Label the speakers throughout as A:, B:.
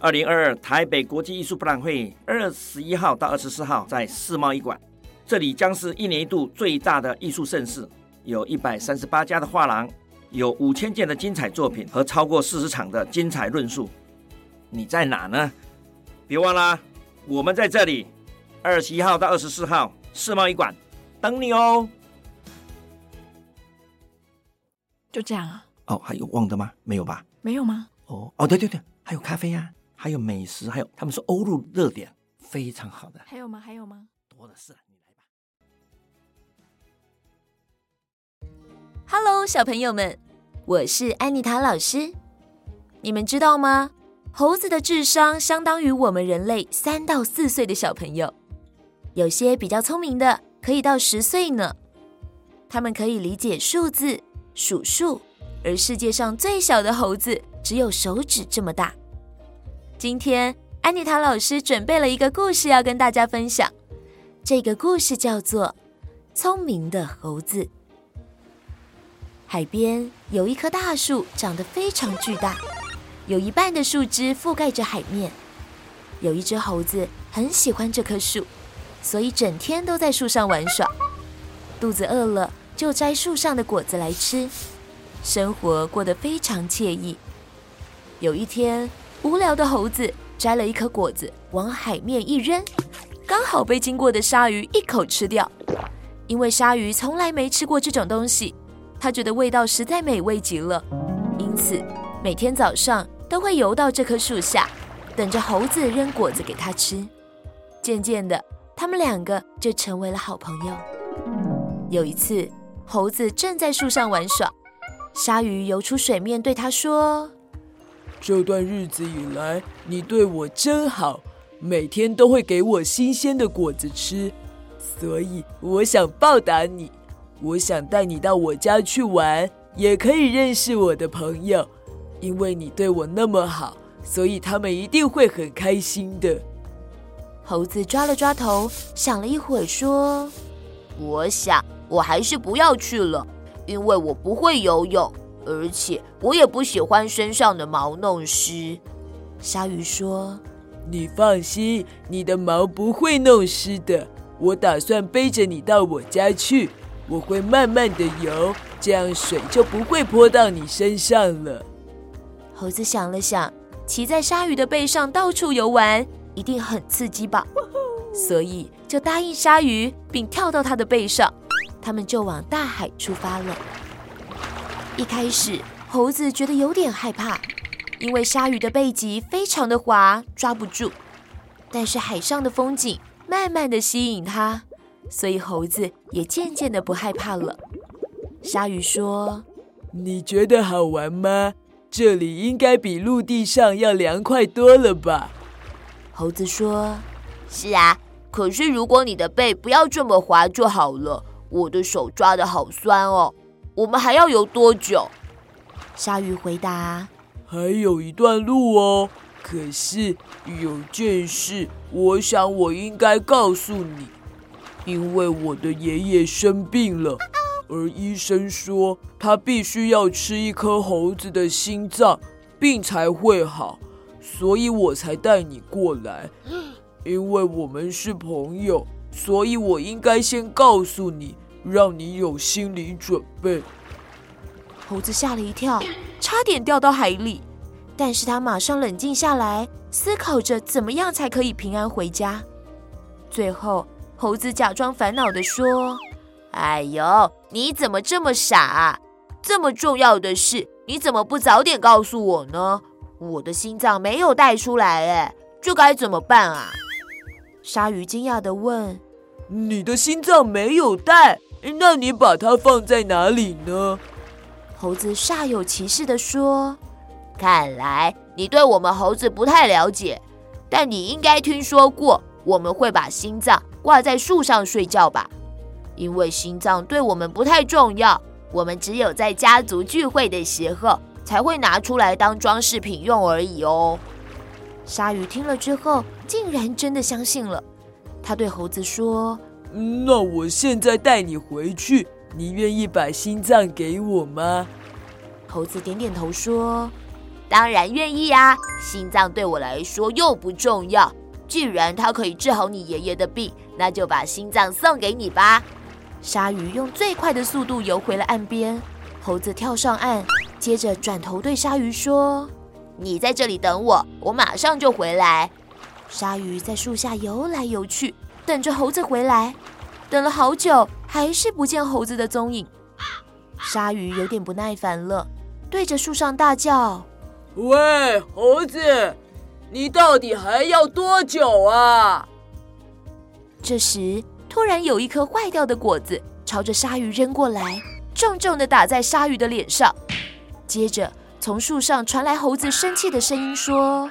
A: 二零二二台北国际艺术博览会二十一号到二十四号在世贸一馆，这里将是一年一度最大的艺术盛事，有一百三十八家的画廊，有五千件的精彩作品和超过四十场的精彩论述。你在哪呢？别忘了，我们在这里，二十一号到二十四号世贸一馆等你哦。
B: 就这样啊？
A: 哦，还有忘的吗？没有吧？
B: 没有吗？
A: 哦哦，对对对，还有咖啡呀、啊。还有美食，还有他们说欧陆热点非常好的。
B: 还有吗？还有吗？
A: 多的是，你来吧。
C: Hello，小朋友们，我是安妮塔老师。你们知道吗？猴子的智商相当于我们人类三到四岁的小朋友，有些比较聪明的可以到十岁呢。他们可以理解数字、数数，而世界上最小的猴子只有手指这么大。今天安妮塔老师准备了一个故事要跟大家分享，这个故事叫做《聪明的猴子》。海边有一棵大树，长得非常巨大，有一半的树枝覆盖着海面。有一只猴子很喜欢这棵树，所以整天都在树上玩耍。肚子饿了就摘树上的果子来吃，生活过得非常惬意。有一天，无聊的猴子摘了一颗果子，往海面一扔，刚好被经过的鲨鱼一口吃掉。因为鲨鱼从来没吃过这种东西，它觉得味道实在美味极了，因此每天早上都会游到这棵树下，等着猴子扔果子给它吃。渐渐的，他们两个就成为了好朋友。有一次，猴子正在树上玩耍，鲨鱼游出水面，对他说。
D: 这段日子以来，你对我真好，每天都会给我新鲜的果子吃，所以我想报答你。我想带你到我家去玩，也可以认识我的朋友。因为你对我那么好，所以他们一定会很开心的。
C: 猴子抓了抓头，想了一会儿，说：“我想我还是不要去了，因为我不会游泳。”而且我也不喜欢身上的毛弄湿。鲨鱼说：“
D: 你放心，你的毛不会弄湿的。我打算背着你到我家去，我会慢慢的游，这样水就不会泼到你身上了。”
C: 猴子想了想，骑在鲨鱼的背上到处游玩，一定很刺激吧？所以就答应鲨鱼，并跳到它的背上，他们就往大海出发了。一开始，猴子觉得有点害怕，因为鲨鱼的背脊非常的滑，抓不住。但是海上的风景慢慢的吸引它，所以猴子也渐渐的不害怕了。鲨鱼说：“
D: 你觉得好玩吗？这里应该比陆地上要凉快多了吧？”
C: 猴子说：“是啊，可是如果你的背不要这么滑就好了。我的手抓的好酸哦。”我们还要游多久？鲨鱼回答：“
D: 还有一段路哦。可是有件事，我想我应该告诉你，因为我的爷爷生病了，而医生说他必须要吃一颗猴子的心脏，病才会好，所以我才带你过来。因为我们是朋友，所以我应该先告诉你。”让你有心理准备。
C: 猴子吓了一跳，差点掉到海里，但是他马上冷静下来，思考着怎么样才可以平安回家。最后，猴子假装烦恼地说：“哎呦，你怎么这么傻啊？这么重要的事，你怎么不早点告诉我呢？我的心脏没有带出来，哎，这该怎么办啊？鲨鱼惊讶地问：“
D: 你的心脏没有带？那你把它放在哪里呢？”
C: 猴子煞有其事地说：“看来你对我们猴子不太了解，但你应该听说过我们会把心脏挂在树上睡觉吧？因为心脏对我们不太重要，我们只有在家族聚会的时候才会拿出来当装饰品用而已哦。”鲨鱼听了之后，竟然真的相信了。他对猴子说：“
D: 那我现在带你回去，你愿意把心脏给我吗？”
C: 猴子点点头说：“当然愿意啊！心脏对我来说又不重要。既然它可以治好你爷爷的病，那就把心脏送给你吧。”鲨鱼用最快的速度游回了岸边。猴子跳上岸，接着转头对鲨鱼说。你在这里等我，我马上就回来。鲨鱼在树下游来游去，等着猴子回来。等了好久，还是不见猴子的踪影。鲨鱼有点不耐烦了，对着树上大叫：“
D: 喂，猴子，你到底还要多久啊？”
C: 这时，突然有一颗坏掉的果子朝着鲨鱼扔过来，重重的打在鲨鱼的脸上，接着。从树上传来猴子生气的声音说：“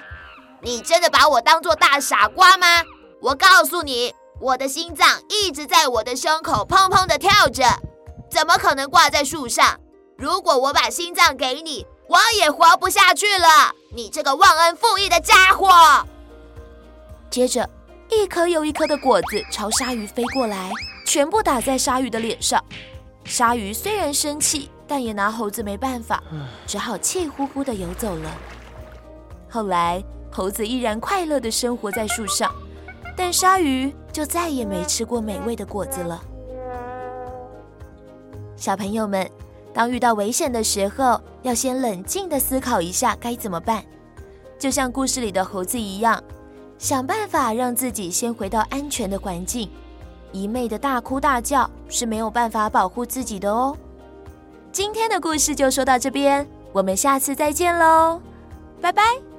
C: 你真的把我当做大傻瓜吗？我告诉你，我的心脏一直在我的胸口砰砰地跳着，怎么可能挂在树上？如果我把心脏给你，我也活不下去了！你这个忘恩负义的家伙！”接着，一颗又一颗的果子朝鲨鱼飞过来，全部打在鲨鱼的脸上。鲨鱼虽然生气。但也拿猴子没办法，只好气呼呼地游走了。后来，猴子依然快乐地生活在树上，但鲨鱼就再也没吃过美味的果子了。小朋友们，当遇到危险的时候，要先冷静地思考一下该怎么办。就像故事里的猴子一样，想办法让自己先回到安全的环境。一昧的大哭大叫是没有办法保护自己的哦。今天的故事就说到这边，我们下次再见喽，拜拜。